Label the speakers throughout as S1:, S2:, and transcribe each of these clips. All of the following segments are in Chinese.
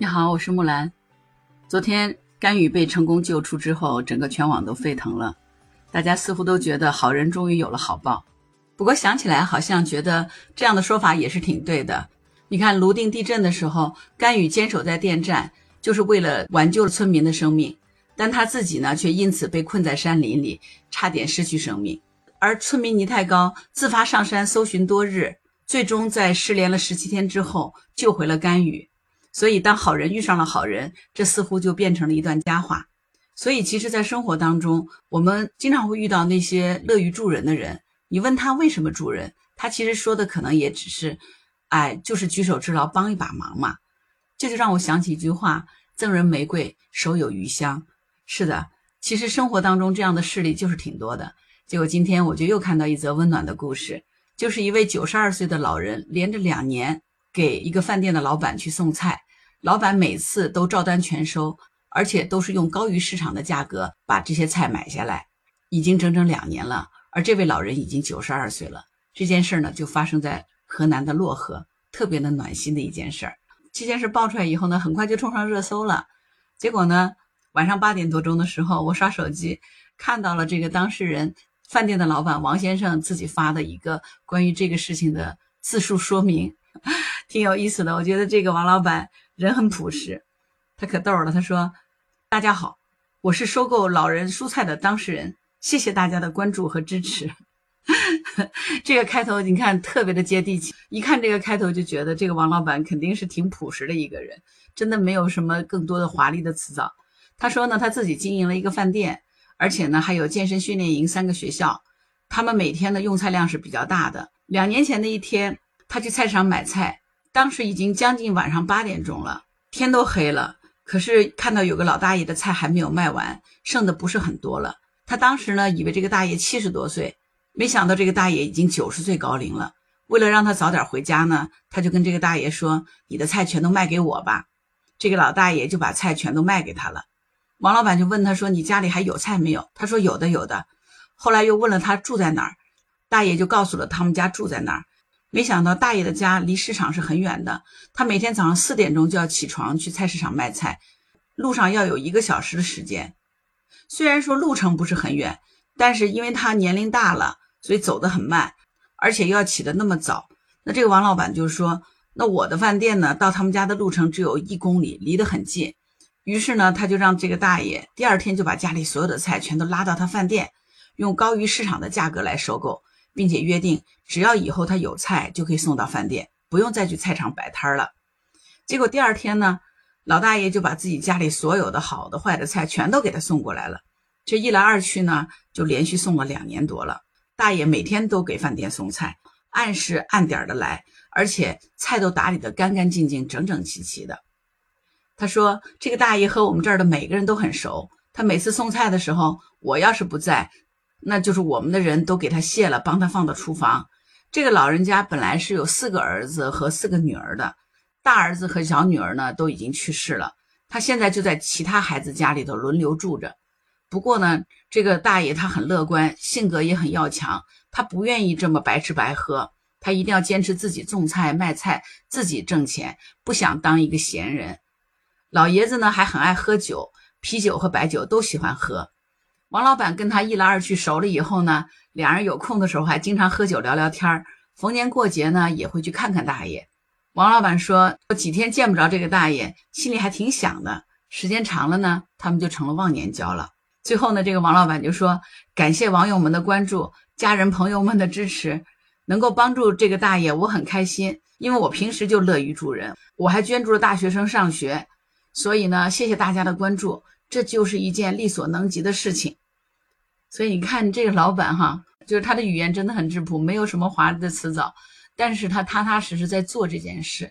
S1: 你好，我是木兰。昨天甘雨被成功救出之后，整个全网都沸腾了，大家似乎都觉得好人终于有了好报。不过想起来，好像觉得这样的说法也是挺对的。你看泸定地震的时候，甘雨坚守在电站，就是为了挽救村民的生命，但他自己呢，却因此被困在山林里，差点失去生命。而村民倪太高自发上山搜寻多日，最终在失联了十七天之后，救回了甘雨。所以，当好人遇上了好人，这似乎就变成了一段佳话。所以，其实，在生活当中，我们经常会遇到那些乐于助人的人。你问他为什么助人，他其实说的可能也只是，哎，就是举手之劳，帮一把忙嘛。这就让我想起一句话：“赠人玫瑰，手有余香。”是的，其实生活当中这样的事例就是挺多的。结果今天我就又看到一则温暖的故事，就是一位九十二岁的老人，连着两年给一个饭店的老板去送菜。老板每次都照单全收，而且都是用高于市场的价格把这些菜买下来，已经整整两年了。而这位老人已经九十二岁了。这件事呢，就发生在河南的漯河，特别的暖心的一件事儿。这件事爆出来以后呢，很快就冲上热搜了。结果呢，晚上八点多钟的时候，我刷手机看到了这个当事人饭店的老板王先生自己发的一个关于这个事情的自述说明，挺有意思的。我觉得这个王老板。人很朴实，他可逗了。他说：“大家好，我是收购老人蔬菜的当事人，谢谢大家的关注和支持。”这个开头你看特别的接地气，一看这个开头就觉得这个王老板肯定是挺朴实的一个人，真的没有什么更多的华丽的辞藻。他说呢，他自己经营了一个饭店，而且呢还有健身训练营三个学校，他们每天的用菜量是比较大的。两年前的一天，他去菜市场买菜。当时已经将近晚上八点钟了，天都黑了。可是看到有个老大爷的菜还没有卖完，剩的不是很多了。他当时呢，以为这个大爷七十多岁，没想到这个大爷已经九十岁高龄了。为了让他早点回家呢，他就跟这个大爷说：“你的菜全都卖给我吧。”这个老大爷就把菜全都卖给他了。王老板就问他说：“你家里还有菜没有？”他说：“有的，有的。”后来又问了他住在哪儿，大爷就告诉了他们家住在哪儿。没想到大爷的家离市场是很远的，他每天早上四点钟就要起床去菜市场卖菜，路上要有一个小时的时间。虽然说路程不是很远，但是因为他年龄大了，所以走得很慢，而且又要起得那么早。那这个王老板就说：“那我的饭店呢，到他们家的路程只有一公里，离得很近。”于是呢，他就让这个大爷第二天就把家里所有的菜全都拉到他饭店，用高于市场的价格来收购。并且约定，只要以后他有菜，就可以送到饭店，不用再去菜场摆摊了。结果第二天呢，老大爷就把自己家里所有的好的、坏的菜全都给他送过来了。这一来二去呢，就连续送了两年多了。大爷每天都给饭店送菜，按时按点的来，而且菜都打理得干干净净、整整齐齐的。他说：“这个大爷和我们这儿的每个人都很熟，他每次送菜的时候，我要是不在。”那就是我们的人都给他卸了，帮他放到厨房。这个老人家本来是有四个儿子和四个女儿的，大儿子和小女儿呢都已经去世了，他现在就在其他孩子家里头轮流住着。不过呢，这个大爷他很乐观，性格也很要强，他不愿意这么白吃白喝，他一定要坚持自己种菜卖菜，自己挣钱，不想当一个闲人。老爷子呢还很爱喝酒，啤酒和白酒都喜欢喝。王老板跟他一来二去熟了以后呢，两人有空的时候还经常喝酒聊聊天儿，逢年过节呢也会去看看大爷。王老板说，我几天见不着这个大爷，心里还挺想的。时间长了呢，他们就成了忘年交了。最后呢，这个王老板就说，感谢网友们的关注，家人朋友们的支持，能够帮助这个大爷，我很开心，因为我平时就乐于助人，我还捐助了大学生上学，所以呢，谢谢大家的关注。这就是一件力所能及的事情，所以你看这个老板哈，就是他的语言真的很质朴，没有什么华丽的辞藻，但是他踏踏实实在做这件事，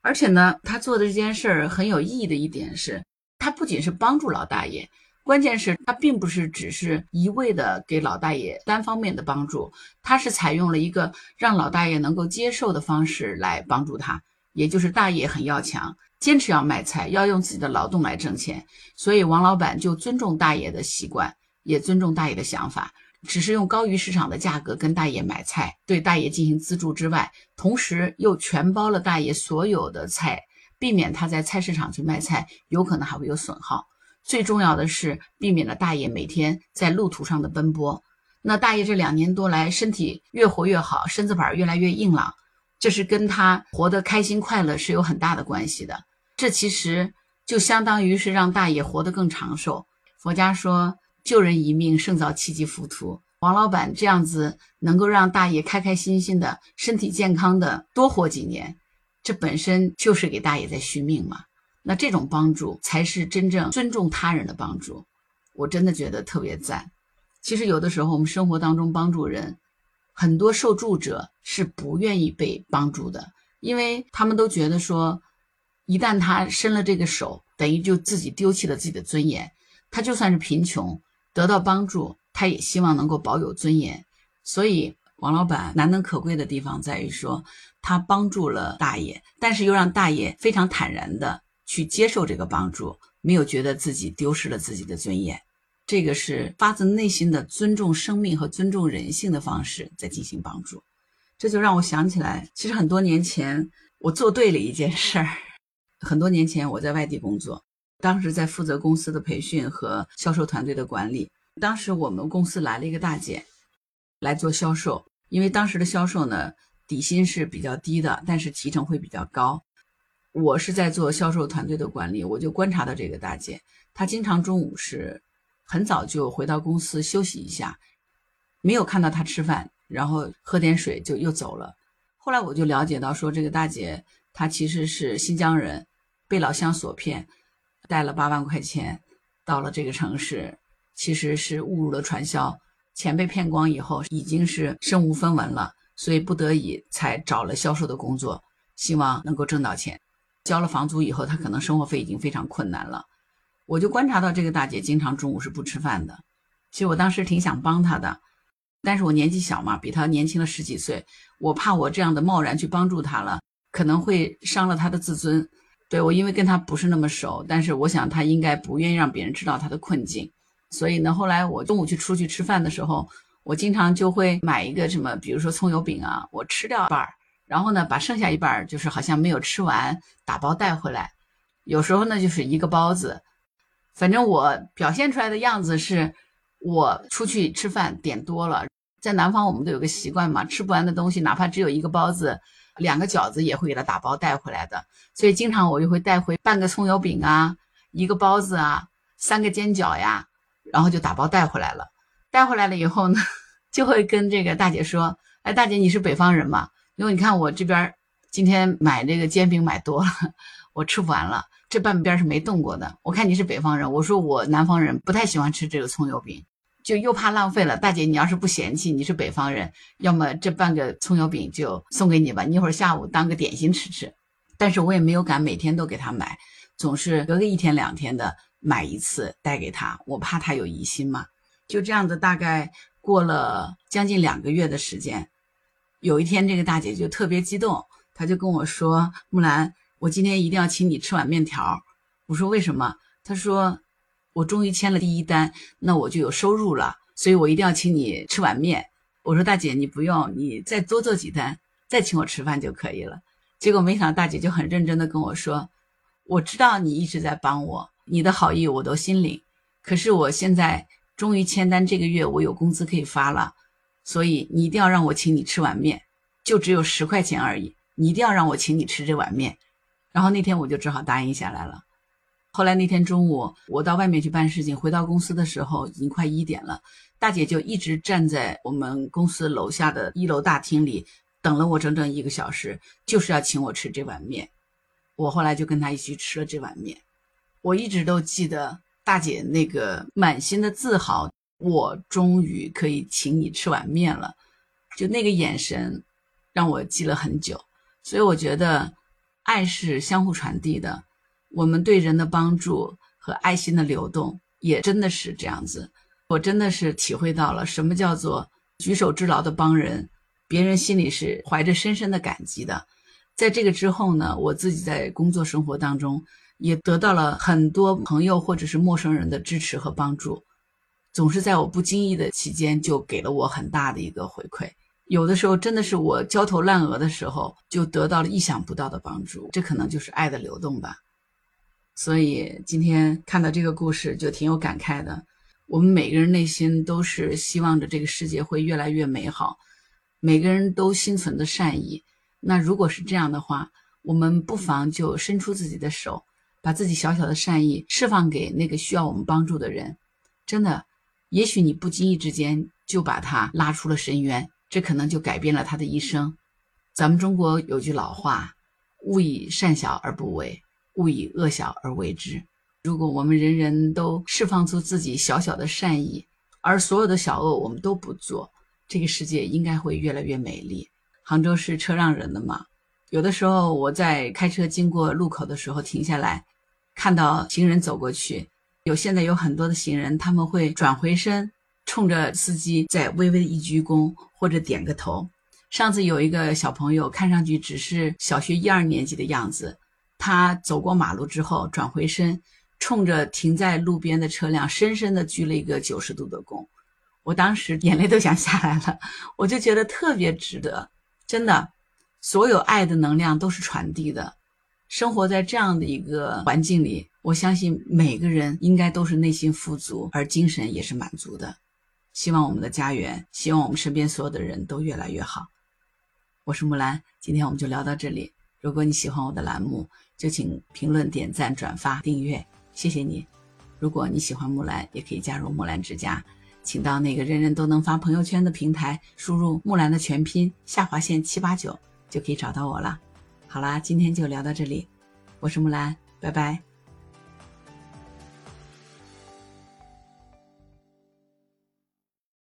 S1: 而且呢，他做的这件事儿很有意义的一点是，他不仅是帮助老大爷，关键是他并不是只是一味的给老大爷单方面的帮助，他是采用了一个让老大爷能够接受的方式来帮助他，也就是大爷很要强。坚持要卖菜，要用自己的劳动来挣钱，所以王老板就尊重大爷的习惯，也尊重大爷的想法，只是用高于市场的价格跟大爷买菜，对大爷进行资助之外，同时又全包了大爷所有的菜，避免他在菜市场去卖菜，有可能还会有损耗。最重要的是避免了大爷每天在路途上的奔波。那大爷这两年多来，身体越活越好，身子板越来越硬朗，这是跟他活得开心快乐是有很大的关系的。这其实就相当于是让大爷活得更长寿。佛家说救人一命胜造七级浮屠。王老板这样子能够让大爷开开心心的、身体健康的多活几年，这本身就是给大爷在续命嘛。那这种帮助才是真正尊重他人的帮助，我真的觉得特别赞。其实有的时候我们生活当中帮助人，很多受助者是不愿意被帮助的，因为他们都觉得说，一旦他伸了这个手，等于就自己丢弃了自己的尊严。他就算是贫穷，得到帮助。他也希望能够保有尊严，所以王老板难能可贵的地方在于说，他帮助了大爷，但是又让大爷非常坦然的去接受这个帮助，没有觉得自己丢失了自己的尊严。这个是发自内心的尊重生命和尊重人性的方式在进行帮助。这就让我想起来，其实很多年前我做对了一件事儿。很多年前我在外地工作，当时在负责公司的培训和销售团队的管理。当时我们公司来了一个大姐来做销售，因为当时的销售呢底薪是比较低的，但是提成会比较高。我是在做销售团队的管理，我就观察到这个大姐，她经常中午是很早就回到公司休息一下，没有看到她吃饭，然后喝点水就又走了。后来我就了解到说，这个大姐她其实是新疆人，被老乡所骗，带了八万块钱到了这个城市。其实是误入了传销，钱被骗光以后，已经是身无分文了，所以不得已才找了销售的工作，希望能够挣到钱。交了房租以后，他可能生活费已经非常困难了。我就观察到这个大姐经常中午是不吃饭的。其实我当时挺想帮她的，但是我年纪小嘛，比她年轻了十几岁，我怕我这样的贸然去帮助她了，可能会伤了她的自尊。对我，因为跟她不是那么熟，但是我想她应该不愿意让别人知道她的困境。所以呢，后来我中午去出去吃饭的时候，我经常就会买一个什么，比如说葱油饼啊，我吃掉一半儿，然后呢，把剩下一半儿就是好像没有吃完，打包带回来。有时候呢，就是一个包子，反正我表现出来的样子是，我出去吃饭点多了，在南方我们都有个习惯嘛，吃不完的东西，哪怕只有一个包子、两个饺子，也会给它打包带回来的。所以经常我就会带回半个葱油饼啊，一个包子啊，三个煎饺呀。然后就打包带回来了，带回来了以后呢，就会跟这个大姐说：“哎，大姐，你是北方人吗？因为你看我这边今天买这个煎饼买多了，我吃不完了，这半边是没动过的。我看你是北方人，我说我南方人不太喜欢吃这个葱油饼，就又怕浪费了。大姐，你要是不嫌弃，你是北方人，要么这半个葱油饼就送给你吧，你一会儿下午当个点心吃吃。但是我也没有敢每天都给他买，总是隔个一天两天的。”买一次带给他，我怕他有疑心嘛。就这样子，大概过了将近两个月的时间，有一天这个大姐就特别激动，她就跟我说：“木兰，我今天一定要请你吃碗面条。”我说：“为什么？”他说：“我终于签了第一单，那我就有收入了，所以我一定要请你吃碗面。”我说：“大姐，你不用，你再多做几单，再请我吃饭就可以了。”结果没想到大姐就很认真的跟我说：“我知道你一直在帮我。”你的好意我都心领，可是我现在终于签单，这个月我有工资可以发了，所以你一定要让我请你吃碗面，就只有十块钱而已，你一定要让我请你吃这碗面。然后那天我就只好答应下来了。后来那天中午我到外面去办事情，回到公司的时候已经快一点了，大姐就一直站在我们公司楼下的一楼大厅里等了我整整一个小时，就是要请我吃这碗面。我后来就跟她一起吃了这碗面。我一直都记得大姐那个满心的自豪，我终于可以请你吃碗面了，就那个眼神，让我记了很久。所以我觉得，爱是相互传递的，我们对人的帮助和爱心的流动，也真的是这样子。我真的是体会到了什么叫做举手之劳的帮人，别人心里是怀着深深的感激的。在这个之后呢，我自己在工作生活当中。也得到了很多朋友或者是陌生人的支持和帮助，总是在我不经意的期间就给了我很大的一个回馈。有的时候真的是我焦头烂额的时候，就得到了意想不到的帮助。这可能就是爱的流动吧。所以今天看到这个故事，就挺有感慨的。我们每个人内心都是希望着这个世界会越来越美好，每个人都心存的善意。那如果是这样的话，我们不妨就伸出自己的手，把自己小小的善意释放给那个需要我们帮助的人。真的，也许你不经意之间就把他拉出了深渊，这可能就改变了他的一生。咱们中国有句老话：“勿以善小而不为，勿以恶小而为之。”如果我们人人都释放出自己小小的善意，而所有的小恶我们都不做，这个世界应该会越来越美丽。杭州是车让人的嘛？有的时候我在开车经过路口的时候停下来，看到行人走过去，有现在有很多的行人，他们会转回身，冲着司机再微微一鞠躬或者点个头。上次有一个小朋友，看上去只是小学一二年级的样子，他走过马路之后转回身。冲着停在路边的车辆，深深地鞠了一个九十度的躬，我当时眼泪都想下来了，我就觉得特别值得，真的，所有爱的能量都是传递的。生活在这样的一个环境里，我相信每个人应该都是内心富足，而精神也是满足的。希望我们的家园，希望我们身边所有的人都越来越好。我是木兰，今天我们就聊到这里。如果你喜欢我的栏目，就请评论、点赞、转发、订阅。谢谢你，如果你喜欢木兰，也可以加入木兰之家，请到那个人人都能发朋友圈的平台，输入木兰的全拼下划线七八九，就可以找到我了。好啦，今天就聊到这里，我是木兰，拜拜。